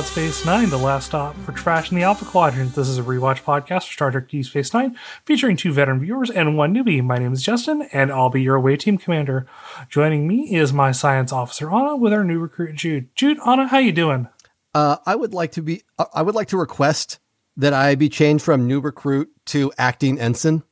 to BabSpace 9, the last stop for trash in the Alpha Quadrant. This is a rewatch podcast for Star Trek Deep Space Nine, featuring two veteran viewers and one newbie. My name is Justen, and I'll be your away team commander. Joining me is my science officer, Ana, with our new recruit, Jude. Jude, Ana, how you doing? Uh, I would like to be. uh, I would like to request that I be changed from new recruit to acting ensign.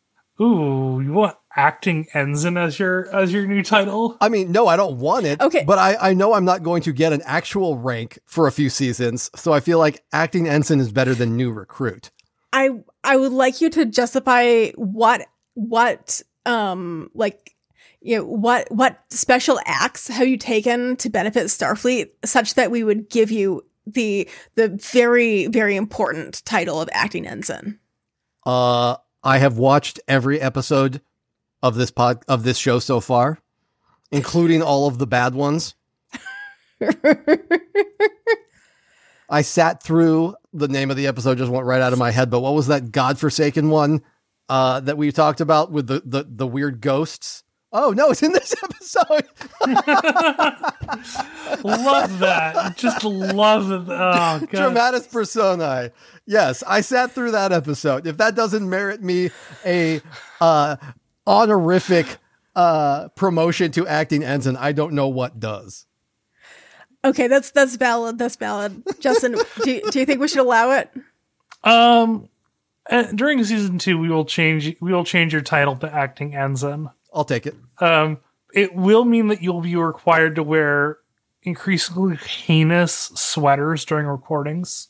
Ooh, you want acting ensign as your as your new title? I mean, no, I don't want it. Okay. But I, I know I'm not going to get an actual rank for a few seasons, so I feel like acting ensign is better than new recruit. I I would like you to justify what what um like you know what what special acts have you taken to benefit Starfleet such that we would give you the the very very important title of acting ensign. Uh, I have watched every episode of this pod of this show so far, including all of the bad ones. I sat through the name of the episode just went right out of my head, but what was that godforsaken one uh, that we talked about with the, the the weird ghosts? Oh no, it's in this episode. love that. Just love it. Oh, God. Dramatis personae. Yes, I sat through that episode. If that doesn't merit me a uh, honorific uh, promotion to acting ensign, I don't know what does. Okay, that's that's valid. That's valid. Justen, do you, do you think we should allow it? Um, during season two, we will change. We will change your title to acting ensign. I'll take it. Um, it will mean that you'll be required to wear increasingly heinous sweaters during recordings.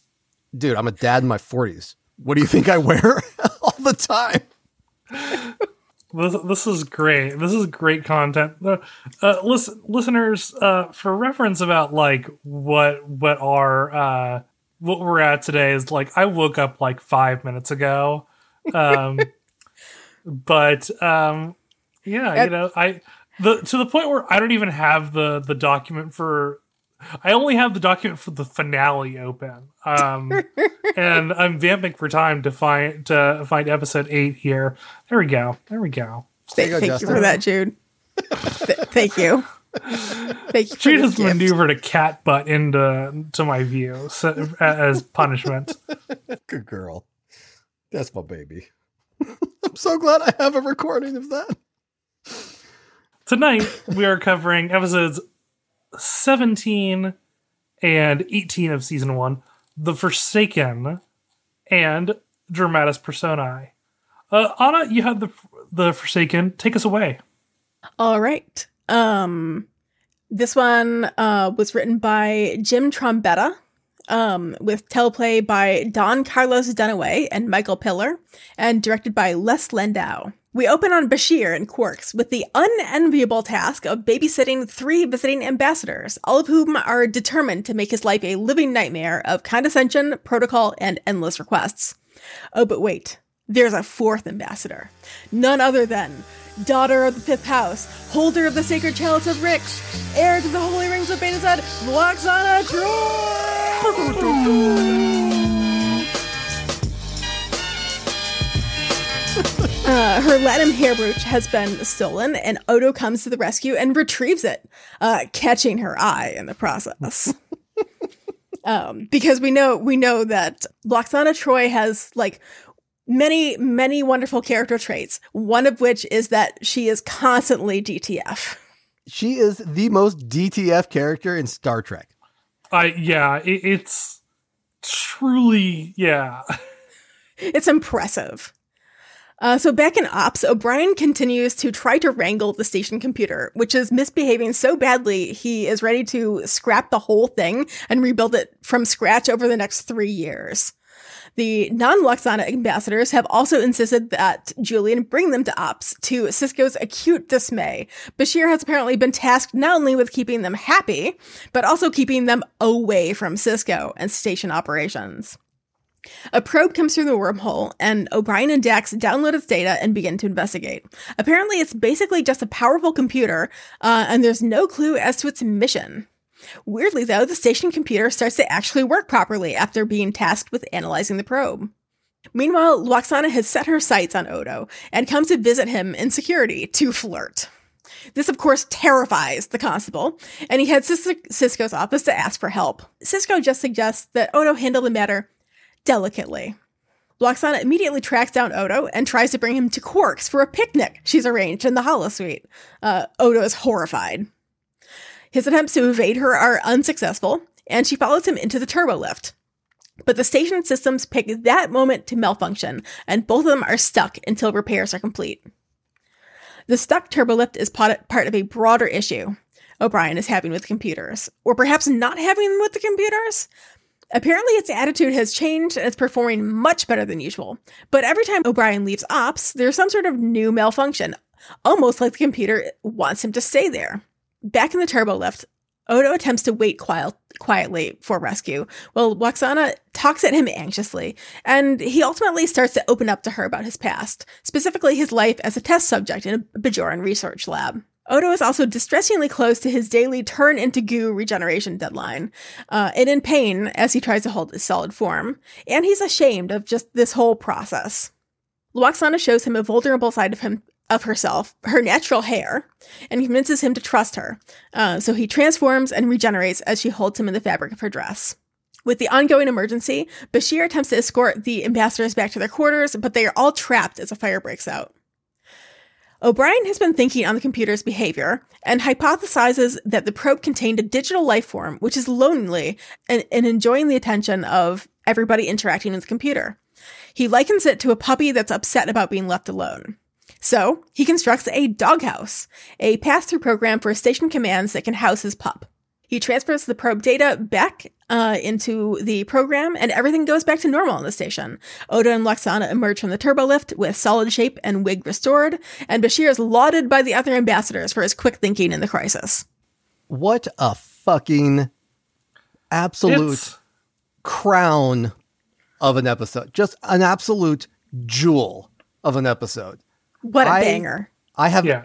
Dude, I'm a dad in my 40s. What do you think I wear all the time? This, this is great. This is great content. Uh, listen, listeners, uh, for reference about like what what our uh, what we're at today is like I woke up like five minutes ago, um, but um, yeah, you know, I the to the point where I don't even have the the document for. I only have the document for the finale open, um, and I'm vamping for time to find to find episode eight here. There we go. There we go. There you go, Thank you for that, Jude. Th- thank you. Thank you. For She just gift. maneuvered a cat butt into to my view so, as punishment. Good girl. That's my baby. I'm so glad I have a recording of that. Tonight we are covering episodes 17 and 18 of season one, The Forsaken and Dramatis Personae. Uh, Ana, you had the the Forsaken. Take us away. All right. Um, this one uh, was written by Jim Trombetta, um, with teleplay by Don Carlos Dunaway and Michael Piller, and directed by Les Landau. We open on Bashir and Quarks with the unenviable task of babysitting three visiting ambassadors, all of whom are determined to make his life a living nightmare of condescension, protocol, and endless requests. Oh, but wait. There's a fourth ambassador. None other than daughter of the fifth house, holder of the sacred chalice of Rix, heir to the holy rings of Beta Zed, Lwaxana Uh, her Latinum hair brooch has been stolen, and Odo comes to the rescue and retrieves it, uh, catching her eye in the process. um, because we know we know that Lwaxana Troi has like many many wonderful character traits. One of which is that she is constantly DTF. She is the most DTF character in Star Trek. I yeah, it, it's truly yeah. It's impressive. Uh, so back in ops, O'Brien continues to try to wrangle the station computer, which is misbehaving so badly he is ready to scrap the whole thing and rebuild it from scratch over the next three years. The non-Lwaxana ambassadors have also insisted that Julian bring them to ops to Sisko's acute dismay. Bashir has apparently been tasked not only with keeping them happy, but also keeping them away from Sisko and station operations. A probe comes through the wormhole, and O'Brien and Dax download its data and begin to investigate. Apparently, it's basically just a powerful computer, uh, and there's no clue as to its mission. Weirdly, though, the station computer starts to actually work properly after being tasked with analyzing the probe. Meanwhile, Lwaxana has set her sights on Odo and comes to visit him in security to flirt. This, of course, terrifies the constable, and he heads to Sisko's office to ask for help. Sisko just suggests that Odo handle the matter delicately. Lwaxana immediately tracks down Odo and tries to bring him to Quark's for a picnic she's arranged in the holosuite. Uh, Odo is horrified. His attempts to evade her are unsuccessful, and she follows him into the turbo lift. But the station systems pick that moment to malfunction, and both of them are stuck until repairs are complete. The stuck turbolift is part of a broader issue O'Brien is having with computers, or perhaps not having with the computers. Apparently, its attitude has changed and it's performing much better than usual. But every time O'Brien leaves ops, there's some sort of new malfunction, almost like the computer wants him to stay there. Back in the turbo lift, Odo attempts to wait quiet, quietly for rescue, while Lwaxana talks at him anxiously, and he ultimately starts to open up to her about his past, specifically his life as a test subject in a Bajoran research lab. Odo is also distressingly close to his daily turn into goo regeneration deadline, uh, and in pain as he tries to hold his solid form, and he's ashamed of just this whole process. Lwaxana shows him a vulnerable side of him of herself, her natural hair, and convinces him to trust her. Uh, so he transforms and regenerates as she holds him in the fabric of her dress. With the ongoing emergency, Bashir attempts to escort the ambassadors back to their quarters, but they are all trapped as a fire breaks out. O'Brien has been thinking on the computer's behavior and hypothesizes that the probe contained a digital life form which is lonely and, and enjoying the attention of everybody interacting with the computer. He likens it to a puppy that's upset about being left alone. So he constructs a doghouse, a pass through program for station commands that can house his pup. He transfers the probe data back uh, into the program, and everything goes back to normal on the station. Odo and Lwaxana emerge from the turbo lift with solid shape and wig restored, and Bashir is lauded by the other ambassadors for his quick thinking in the crisis. What a fucking absolute It's- crown of an episode. Just an absolute jewel of an episode. What a I- banger. I have Yeah.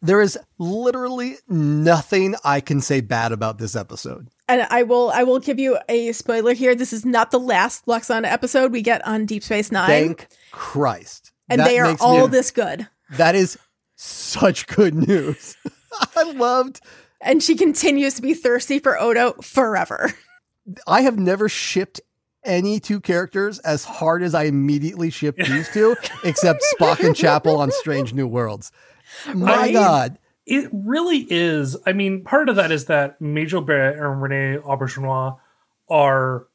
There is literally nothing I can say bad about this episode. And I will I will give you a spoiler here. This is not the last Lwaxana episode we get on Deep Space Nine. Thank Christ. and That they are all me- this good. That is such good news. I loved And she continues to be thirsty for Odo forever. I have never shipped any two characters as hard as I immediately shipped these two, except Spock and Chapel on Strange New Worlds. My Right? God. It really is. I mean, part of that is that Majel Barrett and René Auberjonois are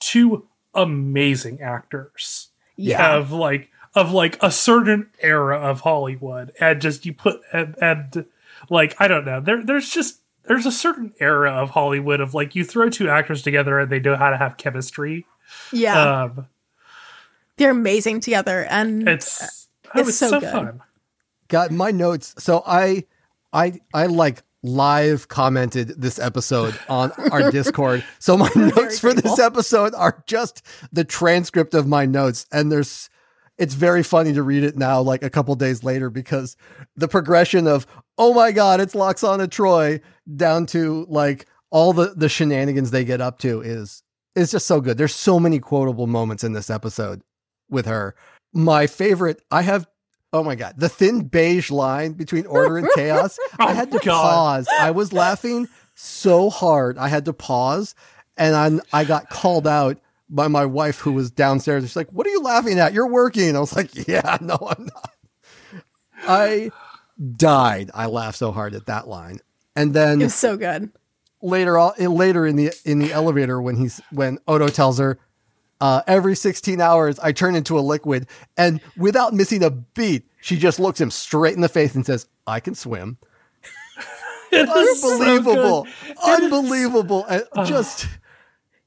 two amazing actors Yeah. of like of like a certain era of Hollywood, and just you put and, and like I don't know, there there's just there's a certain era of Hollywood of like you throw two actors together and they know how to have chemistry. Yeah. Um, They're amazing together. And it's oh, It's it's, so so, good. fun. Got my notes. So I, I, I like live commented this episode on our Discord. So my notes for this episode are just the transcript of my notes, and there's. It's very funny to read it now, like a couple days later, because the progression of "Oh my God, it's Lwaxana Troi" down to like all the the shenanigans they get up to is is just so good. There's so many quotable moments in this episode with her. My favorite, I have Oh my god, the thin beige line between order and chaos. I Oh, had to God. pause. I was laughing so hard. I had to pause and I I got called out by my wife who was downstairs. She's like, "What are you laughing at? You're working." I was like, "Yeah, no, I'm not." I died. I laughed so hard at that line. And it then was so good. later on later in the in the elevator when he's when Odo tells her uh, every 16 hours I turn into a liquid and without missing a beat she just looks him straight in the face and says I can swim It is so unbelievable good. unbelievable and just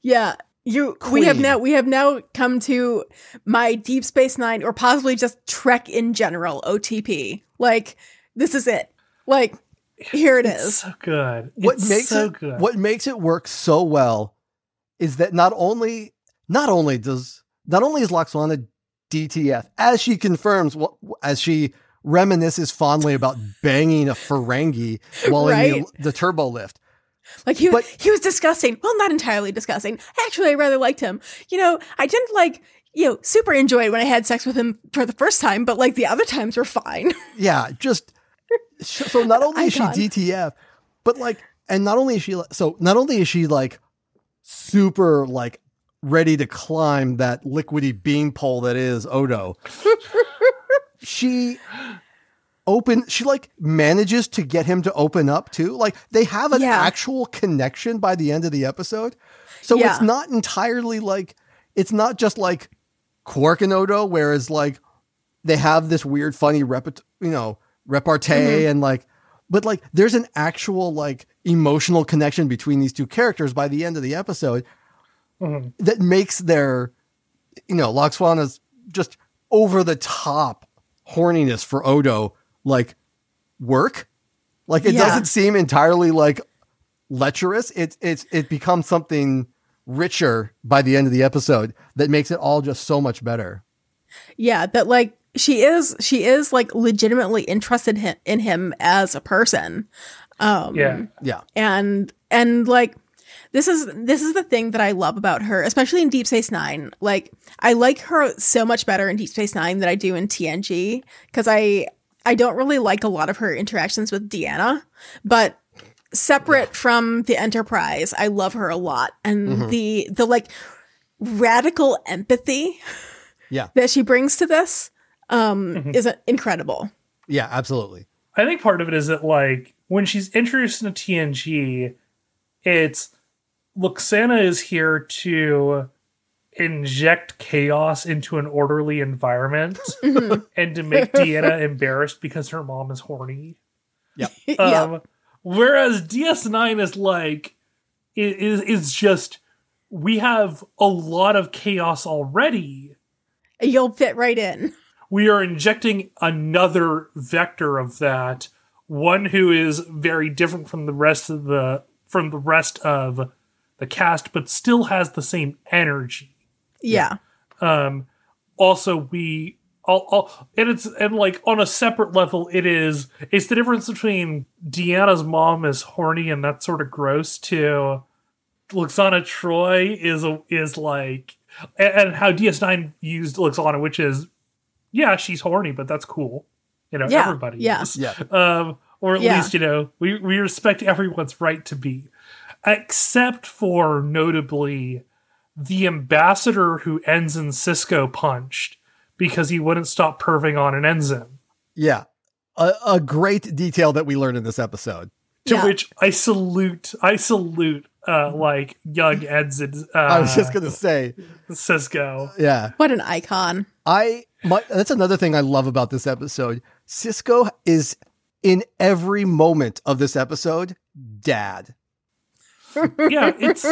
Yeah. You we have now we have now come to my Deep Space Nine or possibly just Trek in general, OTP. Like, this is it. Like, here it It's is. so good. what It's makes so it good. what makes it work so well is that not only not only does not only is Lwaxana DTF as she confirms as she reminisces fondly about banging a Ferengi while in the, the turbo lift. Like he But- he was disgusting. Well, not entirely disgusting. Actually, I rather liked him. You know, I didn't like you know super enjoy when I had sex with him for the first time, but like the other times were fine. Yeah, just so not only is she DTF, but like, and not only is she so not only is she like super like ready to climb that liquidy bean pole that is Odo. she open she like manages to get him to open up too. Like they have an Yeah. actual connection by the end of the episode. So Yeah. it's not entirely like it's not just like Quark and Odo, whereas like they have this weird, funny repet, you know, repartee Mm-hmm. and like, but like there's an actual like emotional connection between these two characters by the end of the episode Mhm. that makes their, you know, Lwaxana's just over the top horniness for Odo like work. Like it Yeah. doesn't seem entirely like lecherous. It's it's it becomes something richer by the end of the episode that makes it all just so much better. Yeah, that like she is she is like legitimately interested in him as a person. Um Yeah. Yeah. and and like this is this is the thing that I love about her, especially in Deep Space Nine. Like I like her so much better in Deep Space Nine than I do in TNG because I I don't really like a lot of her interactions with Deanna, but separate from the Enterprise, I love her a lot, and Mhm. the the like radical empathy Yeah. that she brings to this um Mhm. is incredible. Yeah, absolutely. I think part of it is that like when she's introduced into TNG, it's Lwaxana is here to inject chaos into an orderly environment Mhm. and to make Deanna embarrassed because her mom is horny. yeah. Um, whereas DS9 is like i- is is just we have a lot of chaos already. You'll fit right in. We are injecting another vector of that, one who is very different from the rest of the from the rest of the cast, but still has the same energy. Yeah. um also we all, all and it's and like on a separate level it is it's the difference between deanna's mom is horny and that's sort of gross to Lwaxana Troi is a is like and, and how ds9 used Lwaxana which is yeah she's horny but that's cool you know Yeah, everybody yeah. is Yeah. um, or at Yeah. least you know we we respect everyone's right to be, except for notably the ambassador who Ensign Sisko punched because he wouldn't stop perving on an ensign. Yeah. A, a great detail that we learned in this episode. To Yeah. which I salute, I salute, uh, like young Ensign. Uh, I was just going to say, Sisko. yeah. What an icon. I my, that's another thing I love about this episode. Sisko is in every moment of this episode dad. Yeah, it's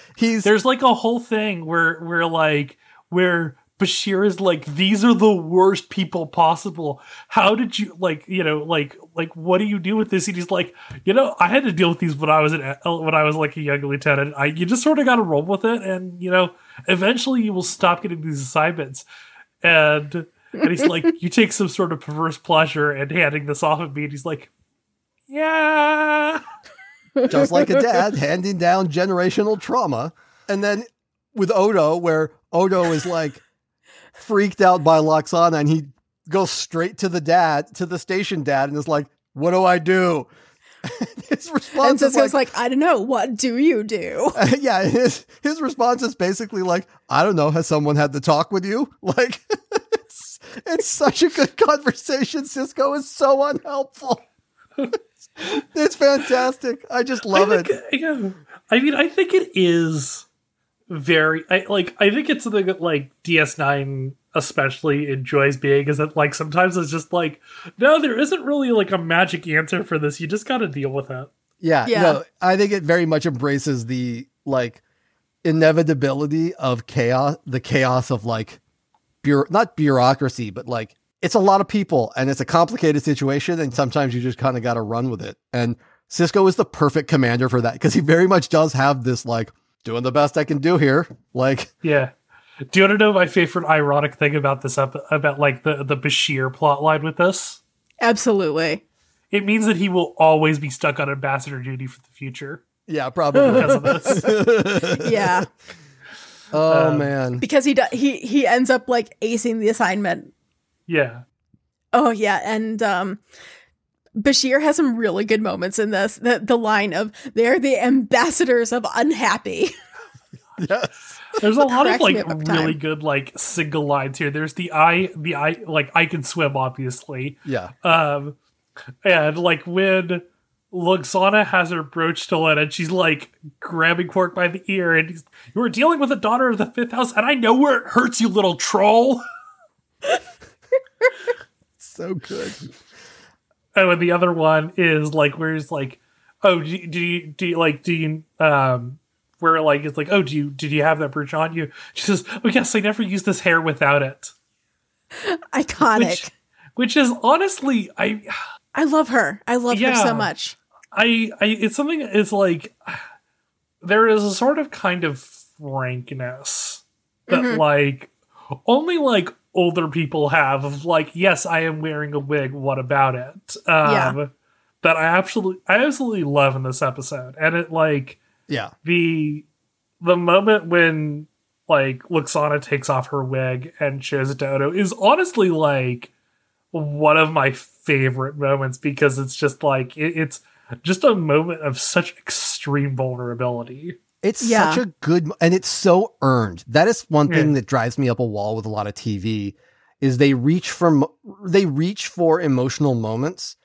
He's there's like a whole thing where where like where Bashir is like these are the worst people possible. How did you like you know like like what do you do with this? And he's like you know I had to deal with these when I was an, uh, when I was like a young lieutenant. I you just sort of got to roll with it, and you know eventually you will stop getting these assignments. And and he's like you take some sort of perverse pleasure in handing this off at me, and he's like yeah. Just like a dad handing down generational trauma. And then with Odo, where Odo is like freaked out by Lwaxana and he goes straight to the dad, to the station dad, and is like, What do I do? his And response is Sisko's like, like, I don't know. What do you do? yeah, his his response is basically like, I don't know, has someone had the talk with you? Like it's, it's such a good conversation. Sisko is so unhelpful. It's fantastic. I just love I it. think, yeah. I mean, I think it is very I like I think it's something that like DS9 especially enjoys being is that like sometimes it's just like no there isn't really like a magic answer for this you just got to deal with it Yeah, Yeah. no, I think it very much embraces the like inevitability of chaos, the chaos of like bureau, not bureaucracy, but like it's a lot of people and it's a complicated situation, and sometimes you just kind of got to run with it. And Sisko is the perfect commander for that because he very much does have this like doing the best I can do here, like yeah do you want to know my favorite ironic thing about this up about like the the Bashir plotline with this Absolutely. it means that he will always be stuck on ambassador duty for the future yeah, probably. because of this Yeah. oh Um, man, because he do- he he ends up like acing the assignment. Yeah Oh yeah, and um Bashir has some really good moments in this. The the line of they're the ambassadors of unhappy. Yes. There's a lot of like up every time. really good like single lines here. There's the I the I like I can swim obviously. Yeah. Um and like when Lwaxana has her brooch stolen and she's like grabbing Quark by the ear and he's, you were dealing with a daughter of the fifth house and I know where it hurts you little troll. So good. Oh, and the other one is like where he's like, oh, do you, do you do you like do you um where like it's like oh do you did you have that brooch on you? She says, oh yes, I never used this hair without it, Iconic. which which is honestly I I love her. I love her so much. I I it's something it's like there is a sort of kind of frankness that Mhm. like only like older people have of like yes I am wearing a wig what about it um Yeah. that I absolutely I absolutely love in this episode and it like Yeah. the the moment when like Lwaxana takes off her wig and shows it to Odo is honestly like one of my favorite moments because it's just like it, it's just a moment of such extreme vulnerability. It's Yeah. such a good and it's so earned. That is one thing Yeah. that drives me up a wall with a lot of TV is they reach for they reach for emotional moments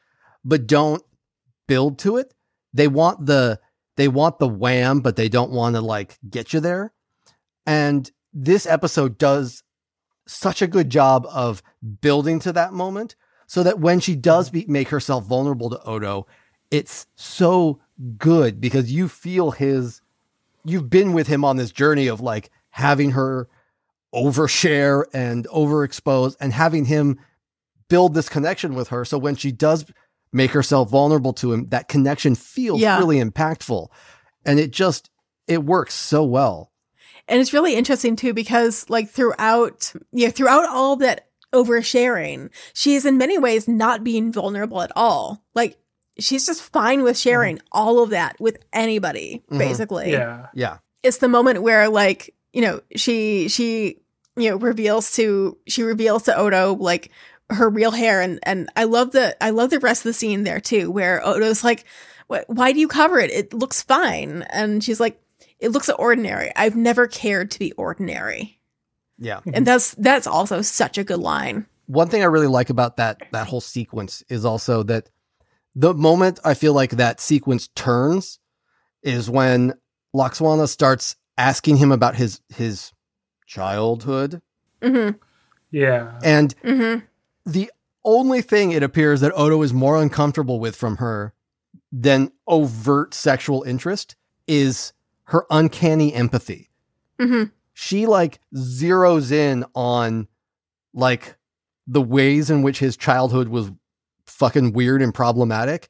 but don't build to it. They want the they want the wham but they don't want to like get you there. And this episode does such a good job of building to that moment so that when she does be, make herself vulnerable to Odo, it's so good because you feel his you've been with him on this journey of like having her overshare and overexpose and having him build this connection with her. So when she does make herself vulnerable to him, that connection feels Yeah. really impactful. And it just, it works so well. And it's really interesting too because like throughout yeah, throughout all that oversharing, she is in many ways not being vulnerable at all. Like she's just fine with sharing all of that with anybody, Mhm. basically. Yeah. Yeah. It's the moment where like, you know, she she you know, reveals to she reveals to Odo like her real hair and and I love the I love the rest of the scene there too where Odo's like "Wh- why do you cover it? It looks fine. And she's like it looks ordinary. I've never cared to be ordinary. Yeah. And that's that's also such a good line. One thing I really like about that that whole sequence is also that the moment I feel like that sequence turns is when Lwaxana starts asking him about his his childhood Mhm. Yeah. and Mhm. the only thing it appears that Odo is more uncomfortable with from her than overt sexual interest is her uncanny empathy. Mhm. She like zeroes in on like the ways in which his childhood was fucking weird and problematic.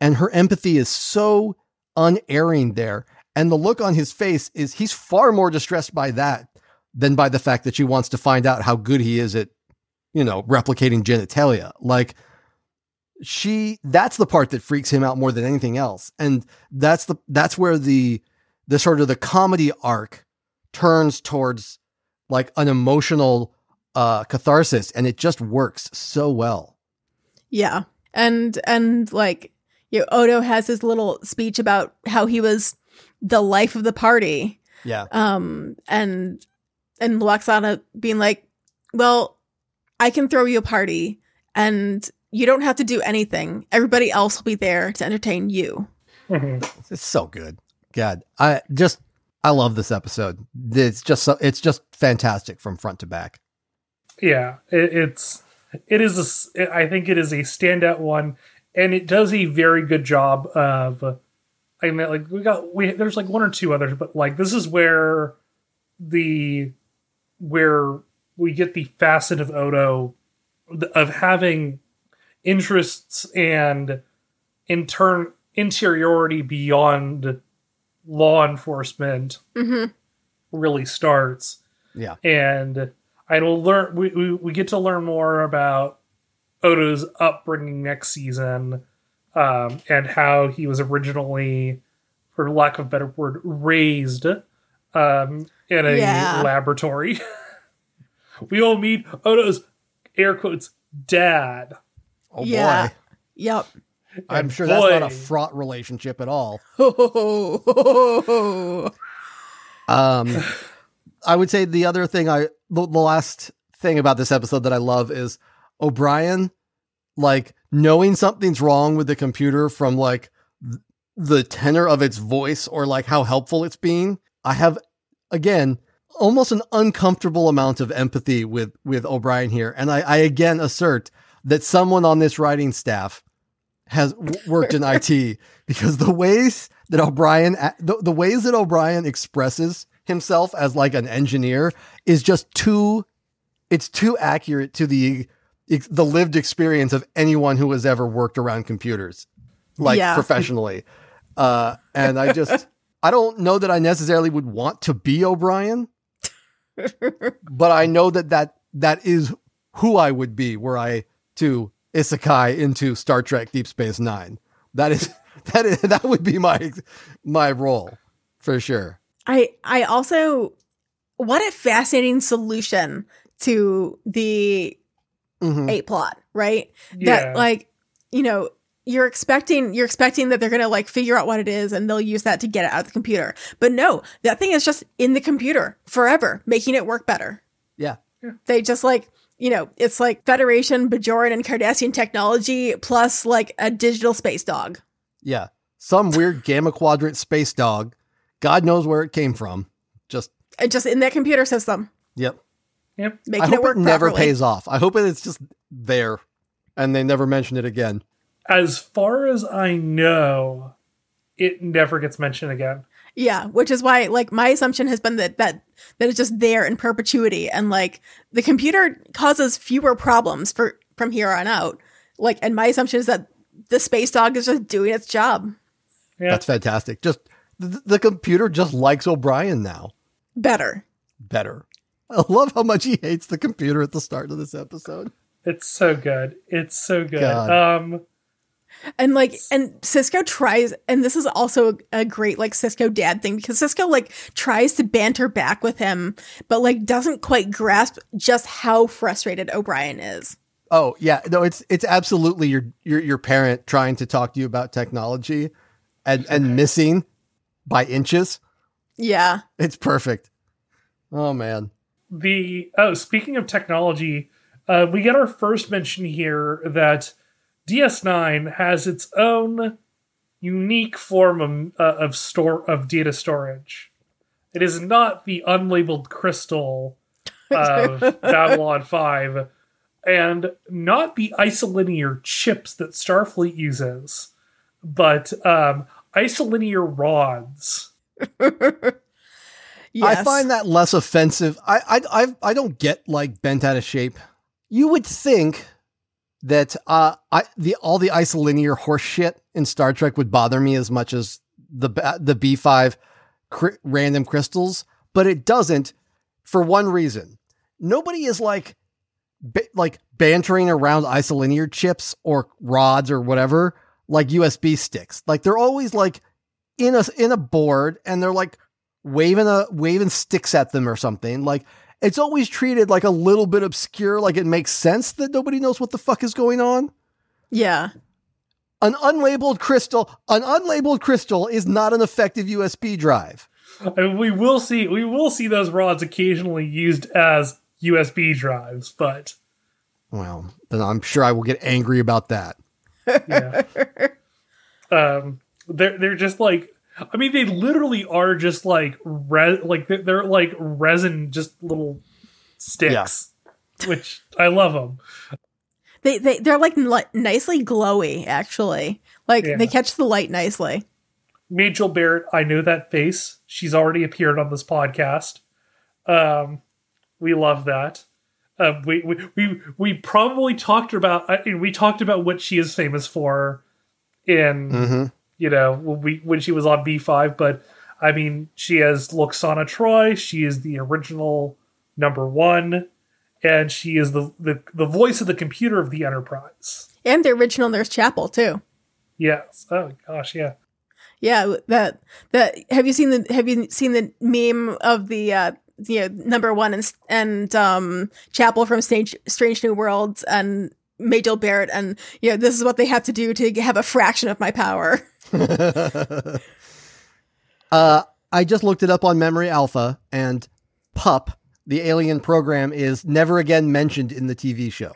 And her empathy is so unerring there. And the look on his face is he's far more distressed by that than by the fact that she wants to find out how good he is at, you know, replicating genitalia. Like she that's the part that freaks him out more than anything else. And that's the that's where the the sort of the comedy arc turns towards like an emotional uh catharsis and it just works so well. Yeah. And and like you know, Odo has his little speech about how he was the life of the party. Yeah. Um and and Lwaxana being like, Well, I can throw you a party and you don't have to do anything. Everybody else will be there to entertain you. Mhm. It's so good. God, I just I love this episode. It's just so, it's just fantastic from front to back. Yeah, it, it's it is a s I think it is a standout one, and it does a very good job of. I mean, like we got we there's like one or two others, but like this is where the where we get the facet of Odo of having interests and in turn interiority beyond law enforcement Mm-hmm. really starts Yeah. and I will learn. We, we we get to learn more about Odo's upbringing next season, um, and how he was originally, for lack of a better word, raised um, in a Yeah. laboratory. we all meet Odo's air quotes dad. Oh Yeah. boy. Yep. I'm And sure that's not a fraught relationship at all. Um, I would say the other thing I the, the last thing about this episode that I love is O'Brien, like knowing something's wrong with the computer from like th- the tenor of its voice or like how helpful it's being. I have again almost an uncomfortable amount of empathy with with O'Brien here, and I, I again assert that someone on this writing staff has w- worked in IT because the ways that O'Brien the, the ways that O'Brien expresses himself as like an engineer is just too it's too accurate to the the lived experience of anyone who has ever worked around computers like Yeah. professionally. Uh and I just I don't know that I necessarily would want to be O'Brien but I know that that that is who I would be were I to isekai into Star Trek Deep Space 9 that is that is that would be my my role for sure I I also what a fascinating solution to the Mhm. eight plot, right? yeah. That like, you know, you're expecting you're expecting that they're gonna like figure out what it is and they'll use that to get it out of the computer. But no, that thing is just in the computer forever, making it work better. yeah They just like you know, it's like Federation, Bajoran, and Cardassian technology plus like a digital space dog. Yeah. Some weird gamma quadrant space dog. God knows where it came from. Just And just in that computer system, yep. yep. making I hope it work it never properly. pays off. I hope it's just there and they never mention it again. As far as I know, it never gets mentioned again. Yeah, which is why like my assumption has been that that that it's just there in perpetuity and like the computer causes fewer problems for from here on out. Like and my assumption is that the space dog is just doing its job Yeah. That's fantastic. Just the, the computer just likes O'Brien now. better. Better. I love how much he hates the computer at the start of this episode. It's so good. It's so good. God. Um And like and Sisko tries and this is also a great like Sisko dad thing because Sisko like tries to banter back with him but like doesn't quite grasp just how frustrated O'Brien is. Oh yeah, no, it's it's absolutely your your your parent trying to talk to you about technology and and missing by inches. Yeah. It's perfect. Oh man. the oh, speaking of technology, uh, we get our first mention here that DS9 has its own unique form of, uh, of store of data storage. It is not the unlabeled crystal of Babylon 5 and not the isolinear chips that Starfleet uses, but um, isolinear rods. Yes. I find that less offensive. I, I I I don't get like bent out of shape. You would think that uh I the all the isolinear horse shit in Star Trek would bother me as much as the the B five cri- random crystals, but it doesn't for one reason. Nobody is like ba- like bantering around isolinear chips or rods or whatever like USB sticks. Like they're always like in a in a board and they're like waving a waving sticks at them or something. Like it's always treated like a little bit obscure, like it makes sense that nobody knows what the fuck is going on. Yeah. An unlabeled crystal, an unlabeled crystal is not an effective USB drive. I mean, we will see we will see those rods occasionally used as USB drives, but Well, then I'm sure I will get angry about that. Yeah. um they're they're just like I mean they literally are just like re- like they're, they're like resin just little sticks. Which I love them. They they they're like li- nicely glowy actually. Like Yeah. they catch the light nicely. Majel Barrett, I know that face. She's already appeared on this podcast. Um, we love that. Uh, we, we we we probably talked about. I mean, we talked about what she is famous for in Mm-hmm. you know when we when she was on B five. But I mean, she has Lwaxana Troi. She is the original number one, and she is the the the voice of the computer of the Enterprise. And the original Nurse Chapel too. Yes. Oh gosh, yeah. Yeah, that that have you seen the have you seen the meme of the uh you know number one and and um Chapel from Strange Strange New Worlds and Majel Barrett, and you know this is what they have to do to have a fraction of my power. uh, I just looked it up on Memory Alpha, and Pup, the alien program, is never again mentioned in the TV show.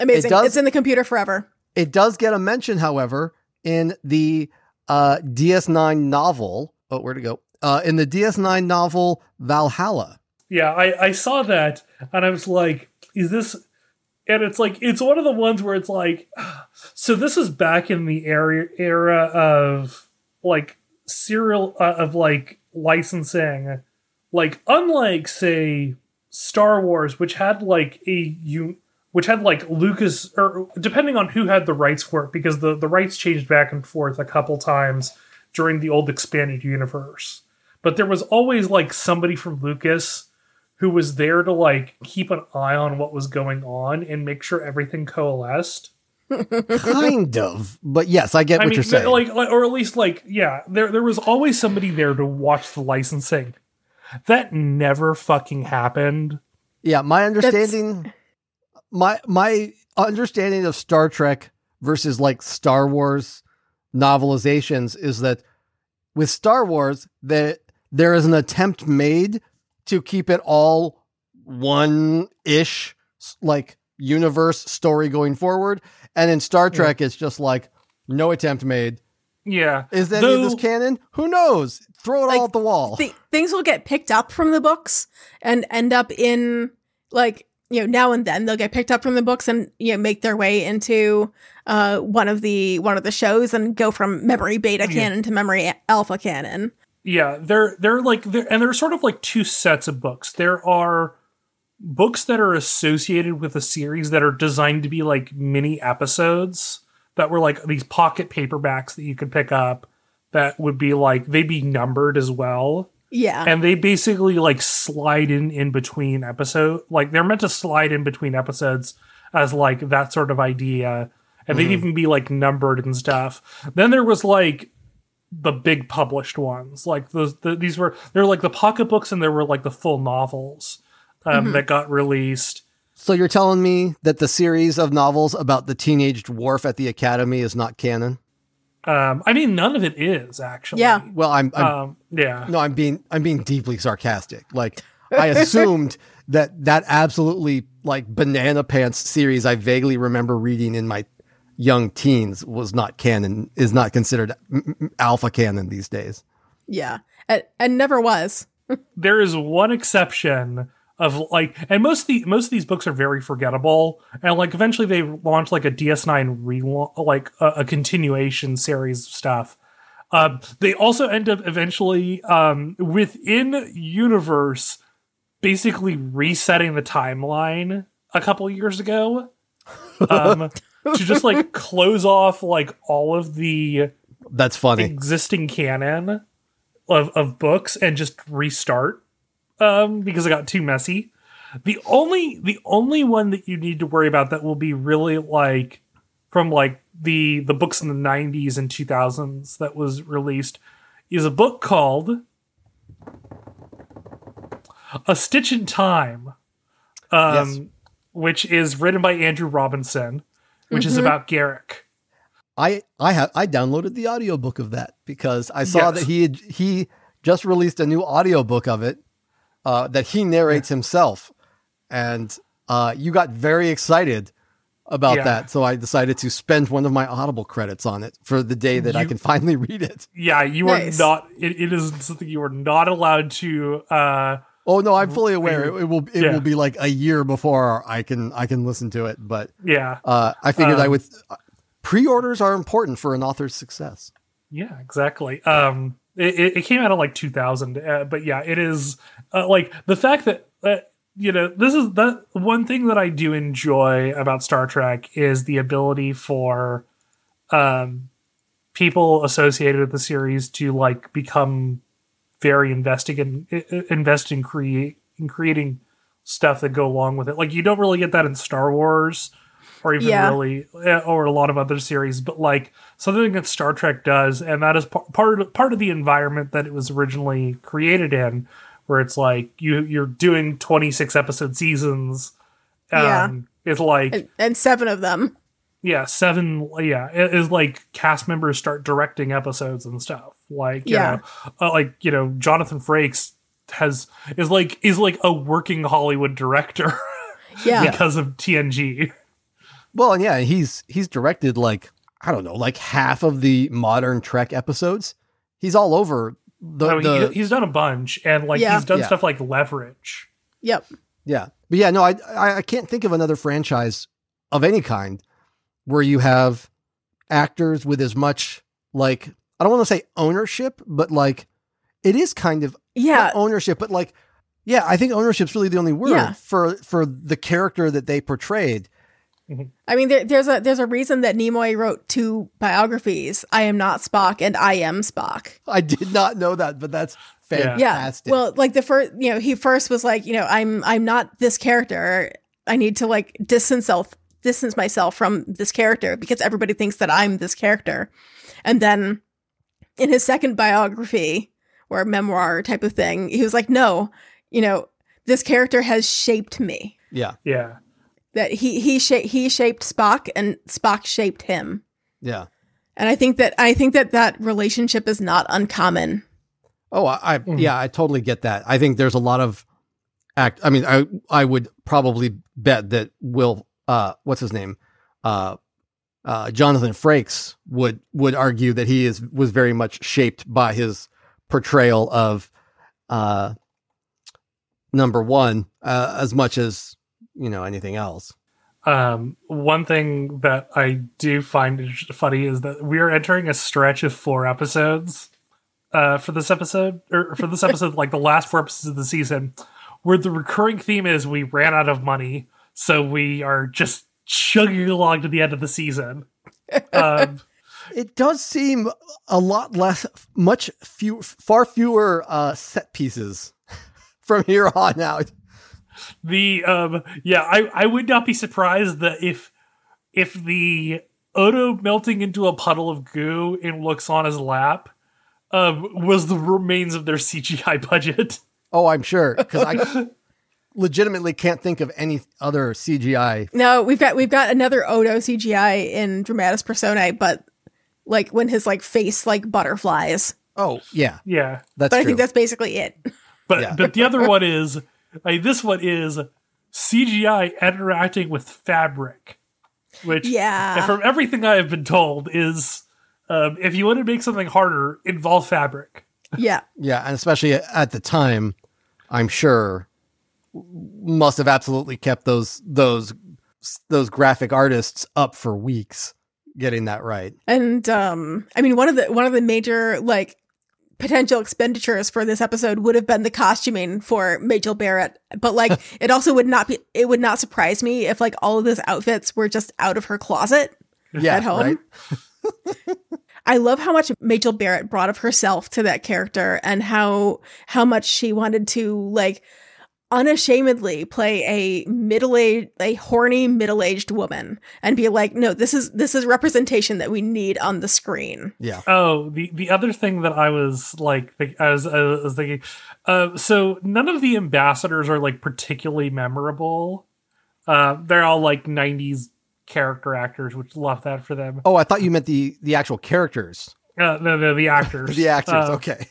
Amazing. It does- it's in the computer forever. It does get a mention, however, in the uh, DS9 novel. Oh, where'd it go? Uh, in the DS9 novel Valhalla. Yeah, I, I saw that and I was like, is this and it's like it's one of the ones where it's like so this is back in the era era of like serial uh, of like licensing like unlike say Star Wars which had like a you which had like Lucas or depending on who had the rights for it because the the rights changed back and forth a couple times during the old expanded universe but there was always like somebody from Lucas who was there to like keep an eye on what was going on and make sure everything coalesced. kind of, but yes, I get I what mean, you're saying. like, like, or at least like, yeah, there there was always somebody there to watch the licensing. That never fucking happened. yeah, my understanding, my my understanding of Star Trek versus like Star Wars novelizations is that with Star Wars, that there is an attempt made to keep it all one ish like universe story going forward, and in Star Trek, it's just like no attempt made. Yeah, Is any of this canon? Who knows? Throw it Like, all at the wall. Th- things will get picked up from the books and end up in like you know now and then they'll get picked up from the books and you know make their way into uh one of the one of the shows and go from memory beta Yeah. canon to memory alpha canon. Yeah, they're they're like they're, and there's sort of like two sets of books. There are books that are associated with a series that are designed to be like mini episodes that were like these pocket paperbacks that you could pick up that would be like they'd be numbered as well Yeah. and they basically like slide in in between episode like they're meant to slide in between episodes as like that sort of idea and they'd mm-hmm. even be like numbered and stuff then there was like the big published ones like those the, these were they're like the pocketbooks and there were like the full novels um, that got released So you're telling me that the series of novels about the teenage dwarf at the academy is not canon? um, i mean none of it is actually Yeah. Well, I'm, I'm um, yeah no, I'm being I'm being deeply sarcastic. Like I assumed that that absolutely like banana pants series I vaguely remember reading in my young teens was not canon is not considered m- m- alpha canon these days. yeah. And, and never was. there is one exception of like and most of the most of these books are very forgettable and like eventually they launched like a ds9 relaunch like a, a continuation series of stuff um they also end up eventually um within universe basically resetting the timeline a couple years ago um to just like close off like all of the That's funny. existing canon of, of books and just restart um because it got too messy the only the only one that you need to worry about that will be really like from like the the books in the 90s and 2000s that was released is a book called a stitch in time um Yes. which is written by andrew robinson which is about Garak I I have I downloaded the audiobook of that because I saw Yes. that he had, he just released a new audiobook of it uh, that he narrates himself, and uh, you got very excited about Yeah. that. So I decided to spend one of my Audible credits on it for the day that I can finally read it. Yeah, you Nice. are not. It, it is something you are not allowed to. uh Oh no, I'm fully aware. It, it will it Yeah. will be like a year before I can I can listen to it. But Yeah, uh, I figured I Um, would. Pre-orders are important for an author's success. yeah, exactly. Um, it, it- it came out in like 2000, uh, but yeah, it is uh, like the fact that uh, you know this is the one thing that I do enjoy about Star Trek is the ability for um people associated with the series to like become very invested in i- i- invest in create in creating stuff that go along with it. Like you don't really get that in Star Wars or even Yeah. really eh, or a lot of other series, but like something that Star Trek does, and that is par- part of, part of the environment that it was originally created in, where it's like you you're doing 26 episode seasons. Um, Yeah. is like and, and seven of them. yeah seven yeah it is like cast members start directing episodes and stuff like you Yeah. know, uh, like you know jonathan frakes has is like is like a working hollywood director Yeah. because of tng Well, and yeah, he's he's directed like I don't know, like half of the modern Trek episodes. He's all over the, I mean, the he's done a bunch and like Yeah. he's done Yeah. stuff like leverage Yep. yeah. But yeah, no, I, I I can't think of another franchise of any kind where you have actors with as much like I don't want to say ownership, but like it is kind of Yeah. ownership, but like yeah, I think ownership's really the only word Yeah. for for the character that they portrayed. Mm-hmm. I mean, there, there's a there's a reason that Nimoy wrote two biographies. I am not Spock, and I am Spock. I did not know that, but that's Yeah. Yeah. fantastic. Well, like the first, you know, he first was like, you know, I'm I'm not this character. I need to like distance self distance myself from this character because everybody thinks that I'm this character. And then in his second biography or memoir type of thing, he was like, no, you know, this character has shaped me. yeah, yeah That he he sha- he shaped Spock and Spock shaped him. yeah. And I think that I think that that relationship is not uncommon. Oh, I, I Mhm. yeah, I totally get that. I think there's a lot of act. I mean, I I would probably bet that Will, uh, what's his name, uh, uh, Jonathan Frakes would would argue that he is was very much shaped by his portrayal of, uh, number one, uh, as much as you know anything else. Um, one thing that I do find funny is that we are entering a stretch of four episodes uh, for this episode, or for this episode, like the last four episodes of the season, where the recurring theme is we ran out of money, so we are just chugging along to the end of the season. Um, It does seem a lot less, much few, far fewer uh, set pieces from here on out. the um, yeah, I I would not be surprised that if if the Odo melting into a puddle of goo in Lwaxana's lap um, was the remains of their CGI budget. Oh, I'm sure because I legitimately can't think of any other CGI. No, we've got we've got another Odo CGI in Dramatis Personae, but like when his like face like butterflies. Oh, yeah, Yeah, that's But I think that's basically it. but Yeah. but the other one is like this one is CGI interacting with fabric, which Yeah. from everything I have been told is um, if you want to make something harder, involve fabric. Yeah. yeah, and especially at the time, I'm sure must have absolutely kept those those those graphic artists up for weeks getting that right. And um I mean one of the one of the major like potential expenditures for this episode would have been the costuming for Majel Barrett. But like it also would not be it would not surprise me if like all of those outfits were just out of her closet. Yeah, At home? right. I love how much Majel Barrett brought of herself to that character and how how much she wanted to like unashamedly play a middle-aged a horny middle-aged woman and be like no this is this is representation that we need on the screen Yeah, Oh, the the other thing that I was like, think, I was, I was thinking, uh, so none of the ambassadors are like particularly memorable. Uh, they're all like '90s character actors, which love that for them. Oh, I thought you meant the the actual characters, Uh, no, no, the actors, the actors. Uh, okay.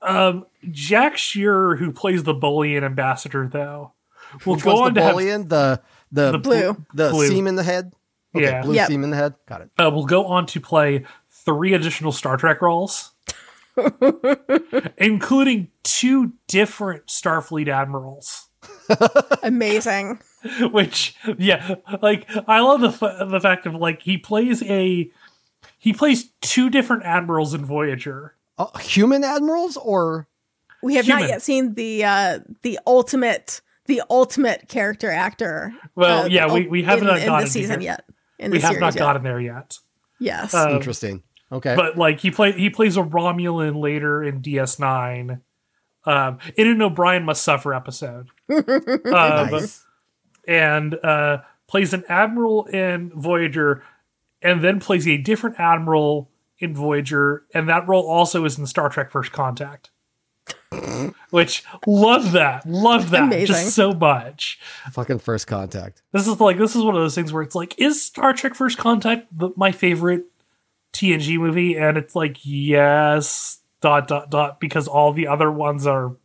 Um, Jack Shearer, who plays the Bolian ambassador, though, will Which go one's on the to have? The the The blue the blue. seam in the head. Okay, Yeah. blue Yep. seam in the head. Got it. uh, will go on to play three additional Star Trek roles, including two different Starfleet admirals. amazing Which, yeah, like I love the f- the fact of like he plays a he plays two different admirals in Voyager. Uh, human admirals or we have Human. not yet seen the uh the ultimate the ultimate character actor Well, uh, yeah, we, we haven't in, in the season yet in We the have not yet. gotten there yet. yes Um, interesting. Okay. but like he play he plays a Romulan later in DS9, um, in an O'Brien Must Suffer episode, um, nice. and uh, plays an admiral in Voyager, and then plays a different admiral in Voyager, and that role also is in Star Trek First Contact. Which love that, love that Amazing. just so much. Fucking first contact. This is like this is one of those things where it's like, is Star Trek First Contact the, my favorite TNG movie? And it's like, yes, dot dot dot, because all the other ones are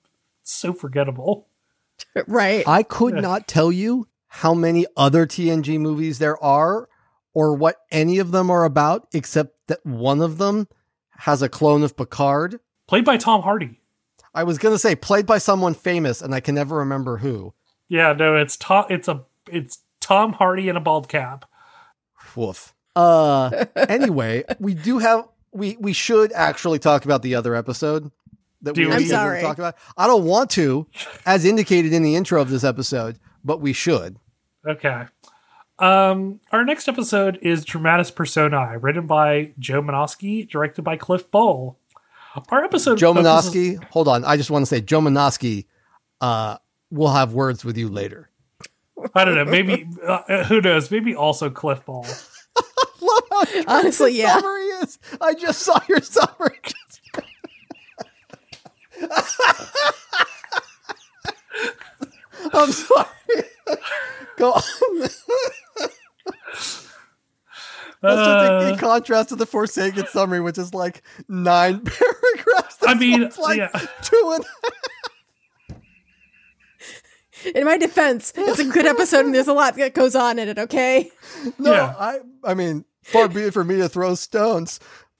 so forgettable. right. I could not tell you how many other TNG movies there are or what any of them are about, except that one of them has a clone of Picard. Played by Tom Hardy. I was going to say played by someone famous, and I can never remember who. Yeah, no, it's Tom. It's a it's Tom Hardy in a bald cap. Woof. Uh, anyway, we do have we we should actually talk about the other episode that Do we were we? I'm to sorry. talk about. I don't want to, as indicated in the intro of this episode, but we should. Okay. Um, our next episode is Dramatis Personae, written by Joe Menosky, directed by Cliff Bole. Our episode Joe focuses- Menosky, hold on. I just want to say Joe Menosky uh, will have words with you later. I don't know. Maybe uh, who knows? Maybe also Cliff Bole. Love how Honestly, yeah. summary is. I just saw your summary. I'm sorry. Go on. That's just in, in Uh, contrast to the Forsaken summary, which is like nine paragraphs. I mean, one's like yeah. two and In my defense, it's a good episode and there's a lot that goes on in it, okay? no. Yeah. I, I mean, far be it for me to throw stones.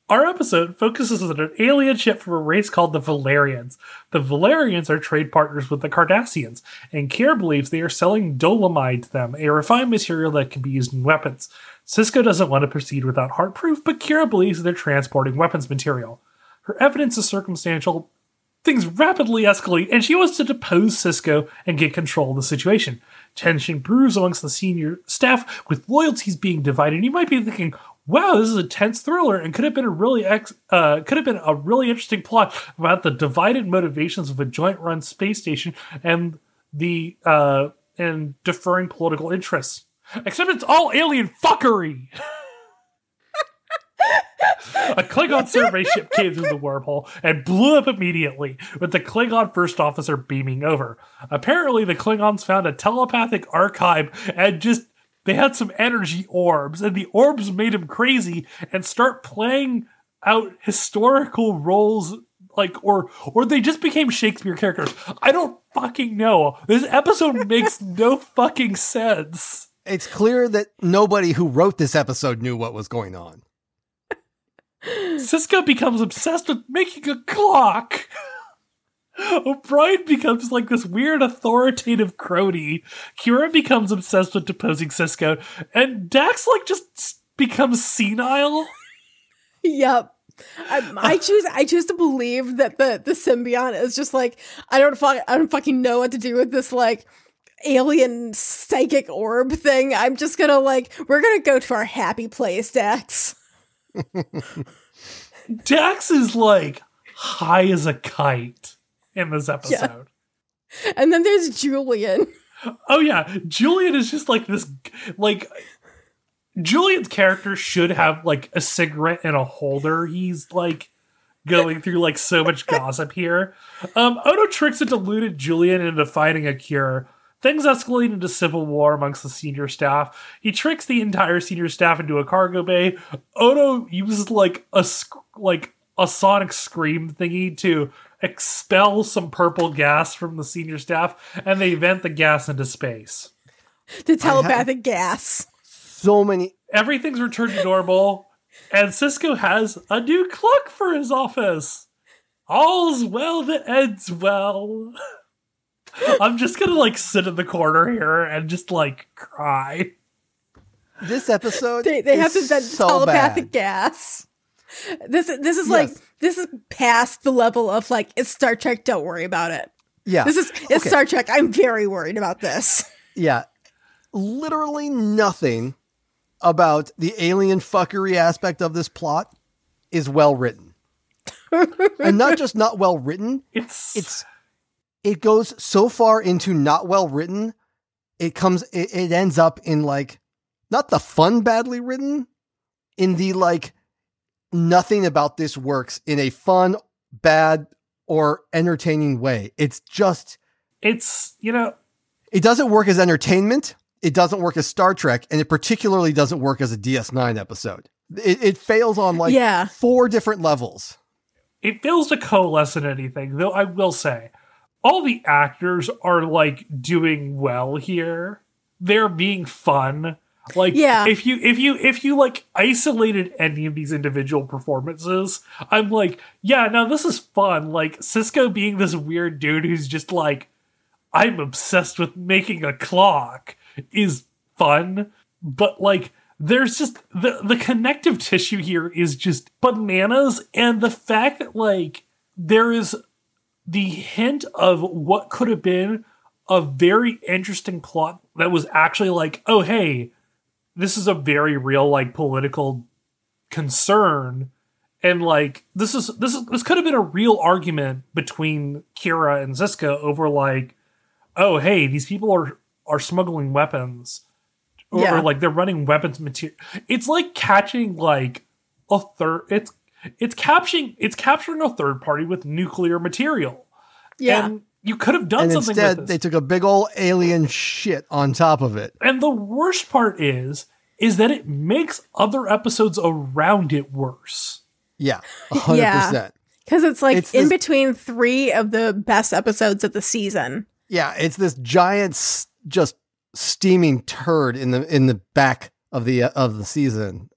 Our episode focuses on an alien ship from a race called the Valerians. The Valerians are trade partners with the Cardassians, and Kira believes they are selling dolamide to them, a refined material that can be used in weapons. Sisko doesn't want to proceed without hard proof, but Kira believes they're transporting weapons material. Her evidence is circumstantial. Things rapidly escalate, and she wants to depose Sisko and get control of the situation. Tension brews amongst the senior staff, with loyalties being divided. You might be thinking, "Wow, this is a tense thriller," and could have been a really ex- uh, could have been a really interesting plot about the divided motivations of a joint-run space station and the uh, and deferring political interests. Except it's all alien fuckery. A Klingon survey ship came through the wormhole and blew up immediately, with the Klingon first officer beaming over. Apparently, the Klingons found a telepathic archive and just they had some energy orbs, and the orbs made him crazy and start playing out historical roles like or or they just became Shakespeare characters. I don't fucking know. This episode makes no fucking sense. It's clear that nobody who wrote this episode knew what was going on. Sisko becomes obsessed with making a clock. O'Brien becomes like this weird authoritative crony. Kira becomes obsessed with deposing Sisko, and Dax like just becomes senile. Yep. I, I uh. choose I choose to believe that the the symbiont is just like I don't fuck I don't fucking know what to do with this like alien psychic orb thing. I'm just gonna like we're gonna go to our happy place, Dax. Dax is like high as a kite in this episode. And then there's Julian. Oh yeah, Julian is just like this like Julian's character should have like a cigarette and a holder. He's like going through like so much gossip here. Um Odo tricks a deluded Julian into finding a cure. Things escalate into civil war amongst the senior staff. He tricks the entire senior staff into a cargo bay. Odo uses like a like a sonic scream thingy to expel some purple gas from the senior staff, and they vent the gas into space. The telepathic gas. So many. Everything's returned to normal, and Sisko has a new clock for his office. All's well that ends well. I'm just gonna like sit in the corner here and just like cry. This episode. They they have to vent so telepathic bad. gas. This this is like Yes. this is past the level of like it's Star Trek. Don't worry about it. Yeah. This is it's Okay. Star Trek. I'm very worried about this. Yeah. Literally nothing about the alien fuckery aspect of this plot is well written. and not just not well written, It's it's it goes so far into not well written, it comes it, it ends up in like not the fun badly written, in the like nothing about this works in a fun, bad, or entertaining way. It's just It's you know it doesn't work as entertainment. It doesn't work as Star Trek, and it particularly doesn't work as a DS9 episode. It, it fails on like Yeah. four different levels. it fails to coalesce in anything. Though I will say, all the actors are like doing well here. They're being fun. Like Yeah. if you if you if you like isolated any of these individual performances, I'm like, yeah, now this is fun. Like Sisko being this weird dude who's just like, I'm obsessed with making a clock is fun, but like there's just the the connective tissue here is just bananas and the fact that like there is the hint of what could have been a very interesting plot that was actually like, oh hey, this is a very real like political concern and like this is this is this could have been a real argument between Kira and Sisko over like oh hey these people are are smuggling weapons or, Yeah. like they're running weapons material it's like catching like a third it's it's capturing it's capturing a third party with nuclear material Yeah. and you could have done and something instead, with they took a big old alien shit on top of it. and the worst part is is that it makes other episodes around it worse Yeah, a hundred Yeah. percent. Because it's like It's in this- between three of the best episodes of the season. Yeah, it's this giant, just steaming turd in the in the back of the uh, of the season.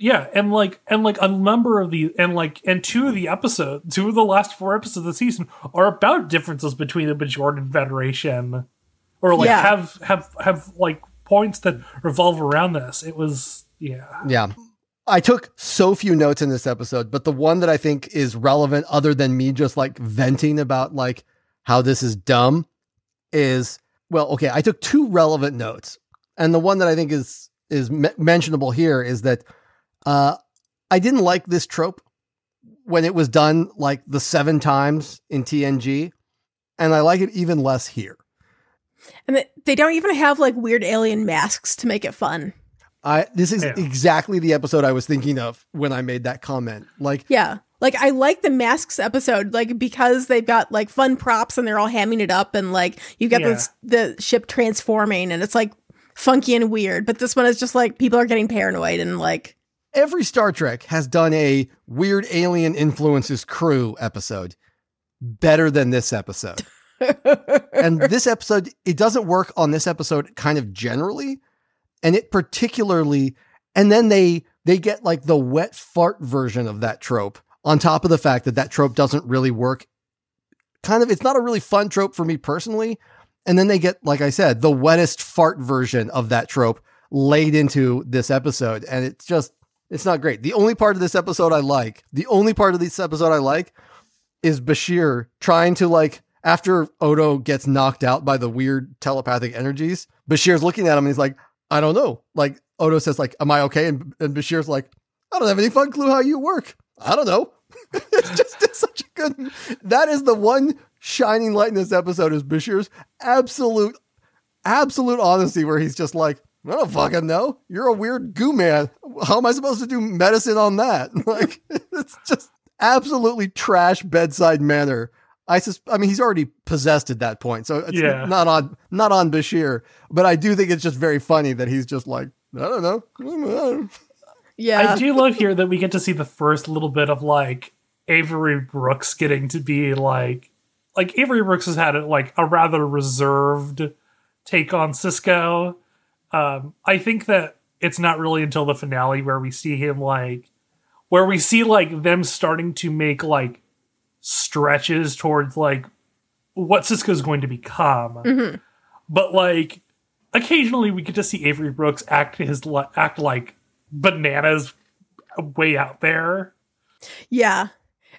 It's Yeah, and like and like a number of the and like and two of the episodes, two of the last four episodes of the season are about differences between the Bajor and Federation, or like Yeah. have have have like points that revolve around this. It was yeah, yeah. I took so few notes in this episode, but the one that I think is relevant, other than me just like venting about like how this is dumb, is well, okay. I took two relevant notes, and the one that I think is is me- mentionable here is that uh, I didn't like this trope when it was done like the seven times in TNG, and I like it even less here. And they- they don't even have like weird alien masks to make it fun. I this is Yeah. exactly the episode I was thinking of when I made that comment. Like Yeah. Like I like the masks episode, like because they've got like fun props and they're all hamming it up and like you've got Yeah. this the ship transforming and it's like funky and weird. But this one is just like people are getting paranoid and like every Star Trek has done a weird alien influences crew episode better than this episode. and this episode, it doesn't work on this episode kind of generally, and it particularly, and then they they get like the wet fart version of that trope on top of the fact that that trope doesn't really work. Kind of, it's not a really fun trope for me personally. And then they get, like I said, the wettest fart version of that trope laid into this episode, and it's just it's not great. The only part of this episode I like, the only part of this episode I like is Bashir trying to like after Odo gets knocked out by the weird telepathic energies, Bashir's looking at him and he's like, I don't know. Like Odo says, like, am I okay? And, and Bashir's like, I don't have any fun clue how you work. I don't know. it's just it's such a good that is the one shining light in this episode is Bashir's absolute absolute honesty where he's just like, I don't fucking know. You're a weird goo man. How am I supposed to do medicine on that? Like, it's just absolutely trash bedside manner. I sus- I mean, he's already possessed at that point, so it's Yeah. not on not on Bashir. But I do think it's just very funny that he's just like, I don't know. yeah. I do love here that we get to see the first little bit of like Avery Brooks getting to be like like Avery Brooks has had like a rather reserved take on Sisko. Um, I think that it's not really until the finale where we see him like where we see like them starting to make like stretches towards like what Sisko's going to become. But like occasionally we get to see Avery Brooks act his act like bananas way out there. yeah.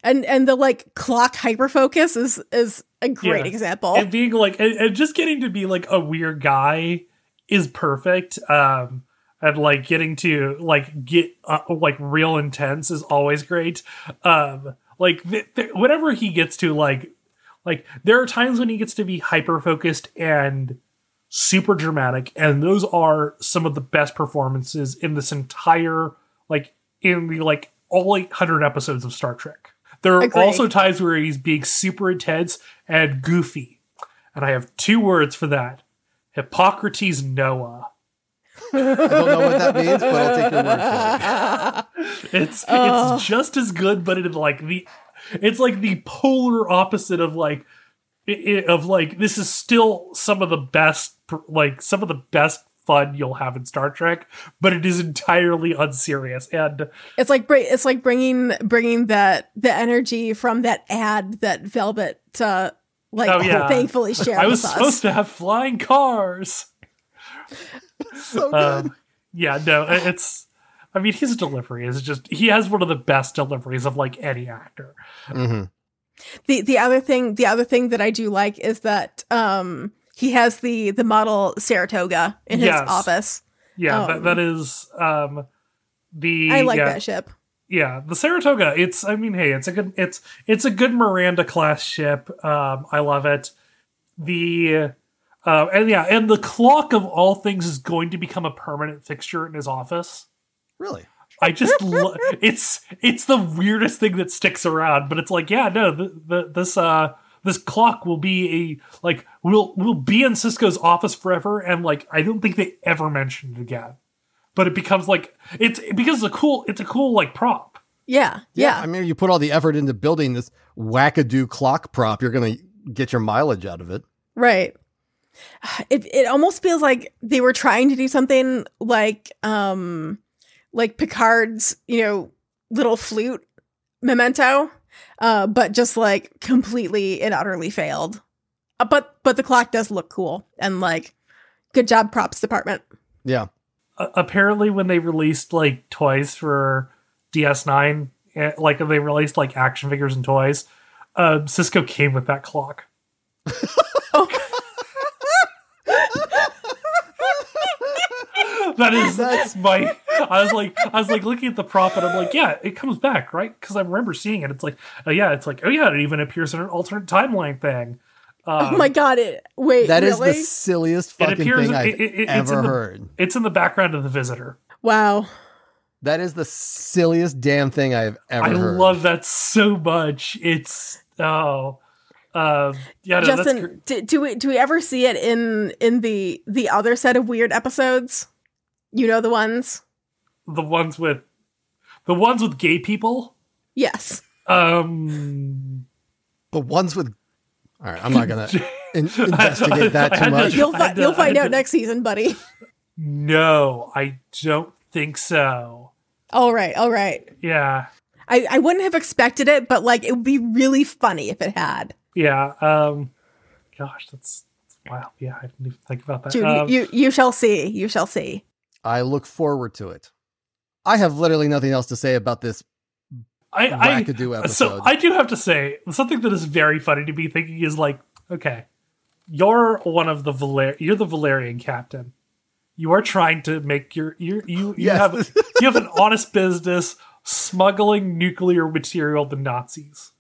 And and the like clock hyperfocus is is a great Yeah. example. And being like and, and just getting to be like a weird guy is perfect. Um and like getting to like get uh, like real intense is always great. Um like th- th- whenever he gets to like like there are times when he gets to be hyper focused and super dramatic and those are some of the best performances in this entire like in the like all 800 episodes of Star Trek. There are Agree. also times where he's being super intense and goofy. And I have two words for that. Hippocrates Noah. I don't know what that means, but I'll take your word for it. It's it's just as good, but in like the it's like the polar opposite of like i- i- of like this is still some of the best like some of the best fun you'll have in Star Trek, but it is entirely unserious and It's like it's like bringing bringing that the energy from that ad that Velvet uh, like Oh, yeah. thankfully shared I was with supposed us. to have flying cars. So good. Um, yeah, no, it's. I mean, his delivery is just. He has one of the best deliveries of like any actor. Mhm. The the other thing the other thing that I do like is that um he has the the model Saratoga in his Yes. office. Yeah, Oh. that, that is um the. I like yeah, that ship. Yeah, the Saratoga. It's. I mean, hey, it's a good. It's it's a good Miranda class ship. Um, I love it. The. Uh, and yeah, and the clock of all things is going to become a permanent fixture in his office. Really? I just lo- it's it's the weirdest thing that sticks around, but it's like yeah, no, the, the, this uh this clock will be a like will will be in Sisko's office forever, and like I don't think they ever mention it again. But it becomes like it's because it's a cool it's a cool like prop. Yeah, yeah. I mean, you put all the effort into building this wackadoo clock prop, you're going to get your mileage out of it. Right. It it almost feels like they were trying to do something like um like Picard's, you know, little flute memento, uh, but just like completely and utterly failed. Uh, but but the clock does look cool and like good job props department. Yeah. Apparently, when they released like toys for DS9, eh, like they released like action figures and toys, uh, Sisko came with that clock. That is That's- my i was like i was like looking at the prop and i'm like yeah it comes back right? Because i remember seeing it. It's like oh yeah it's like oh yeah it even appears in an alternate timeline thing um, oh my god! It wait, That is really? the silliest It fucking appears- thing I've it- it- it's ever in the- heard. it's in the background of the visitor wow. That is the silliest damn thing I've ever i heard. love that so much it's oh um yeah no, that's gr- Justen, do, do we do we ever see it in in the the other set of weird episodes? You know the ones. the ones with the ones with gay people Yes. um the ones with. All right, I'm not going to in- investigate that too had to- much. You'll fi- had you'll I find had out to- next season, buddy. no i don't think so All right, all right. yeah I I wouldn't have expected it, but like it would be really funny if it had. Yeah. Um gosh, that's, that's wow. Yeah, I didn't even think about that. Dude, Um, you you shall see. You shall see. I look forward to it. I have literally nothing else to say about this I, I so I do have to say something that is very funny to be thinking is like, okay, you're one of the Valer- you're the Valerian captain. You are trying to make your you you you Yes. have you have an honest business smuggling nuclear material to the Nazis.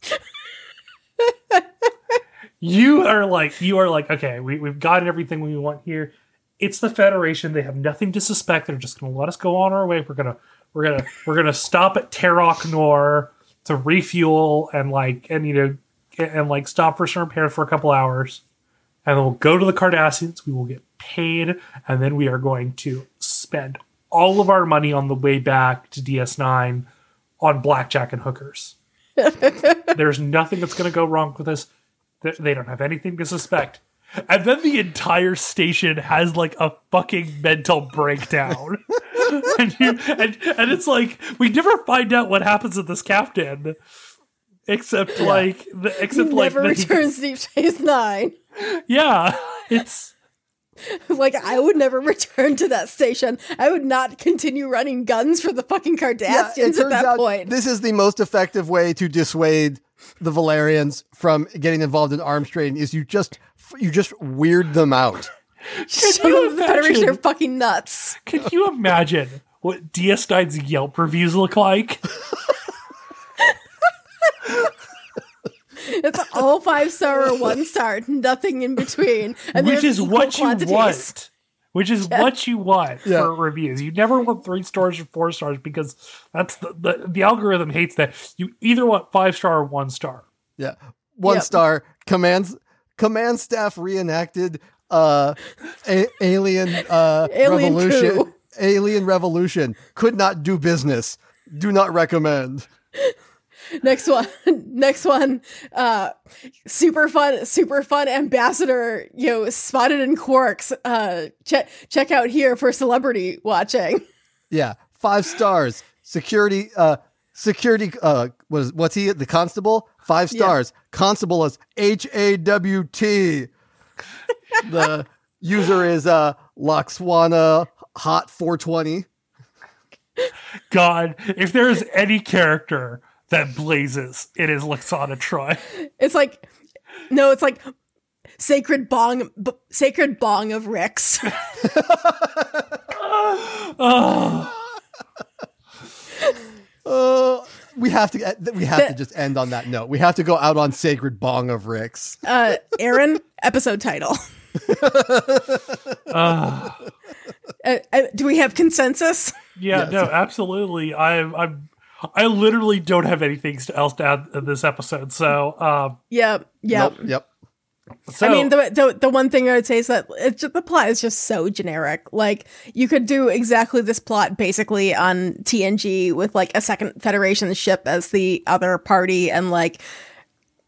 you are like you are like okay we, we've gotten everything we want here it's the federation they have nothing to suspect they're just going to let us go on our way we're going to we're going to we're to stop at Terok Nor to refuel and like and you know and, like stop for some repairs for a couple hours and then we'll go to the Cardassians we will get paid and then we are going to spend all of our money on the way back to DS9 on blackjack and hookers there's nothing that's going to go wrong with this. They don't have anything to suspect. And then the entire station has like a fucking mental breakdown. and, you, and and it's like we never find out what happens with this captain. Except like the, except like Never that he returns Deep Space Nine. yeah. It's like I would never return to that station. I would not continue running guns for the fucking Yeah, Cardassians at that point. this is the most effective way to dissuade the Valerians from getting involved in arms trading is you just you just weird them out. Show you them the Federation are imagine? fucking nuts. can you imagine what DS9's Yelp reviews look like? It's all five star or one star, nothing in between. And Which is what you quantities. want. which is what you want Yeah. for reviews. You never want three stars or four stars because that's the, the the algorithm hates that. You either want five star or one star. Yeah. One Yep. star. Commands command staff reenacted uh a- alien uh Alien revolution. coup. Alien revolution. Could not do business. Do not recommend. Next one. Next one. Uh, super fun. Super fun ambassador. You know, spotted in Quarks. Uh, check check out here for celebrity watching. Yeah. Five stars. Security uh security uh was what's he the constable? Five Yeah. stars. Constable is H A W T. The user is uh Lwaxana Hot 420. God, if there is any character that blazes, it is Lwaxana Troi. It's like, no, it's like sacred bong, b- sacred bong of Rix. Oh, Uh, we have to we have to just end on that note. We have to go out on sacred bong of Rix. Uh, Aaron, episode title. uh, Uh, do we have consensus? yeah, Yes. no, absolutely. I'm, I'm, I literally don't have anything else to add in this episode. So, um, Yep. Yep. Nope, yep. so I mean, the, the the one thing I would say is that it's just, the plot is just so generic. Like you could do exactly this plot basically on TNG with like a second Federation ship as the other party, and like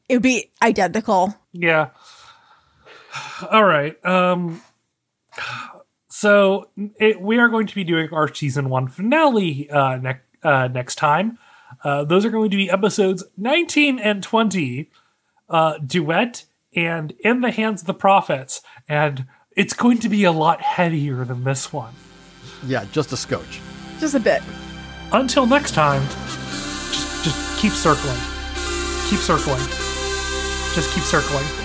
it would be identical. Yeah. All right. Um so it, we are going to be doing our season 1 finale uh next uh next time. Uh those are going to be episodes 19 and 20 uh duet and in the hands of the prophets and it's going to be a lot heavier than this one. Yeah, just a scotch. Just a bit. Until next time, just, just keep circling. Keep circling. Just keep circling.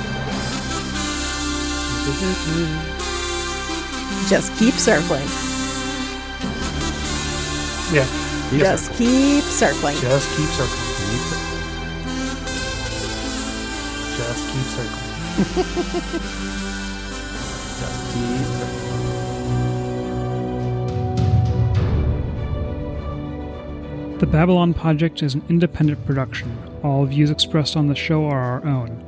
Just keep circling. Yeah. Keep Just keep circling. Just keep circling. Just keep circling. Just keep The Babylon Project is an independent production. All views expressed on the show are our own.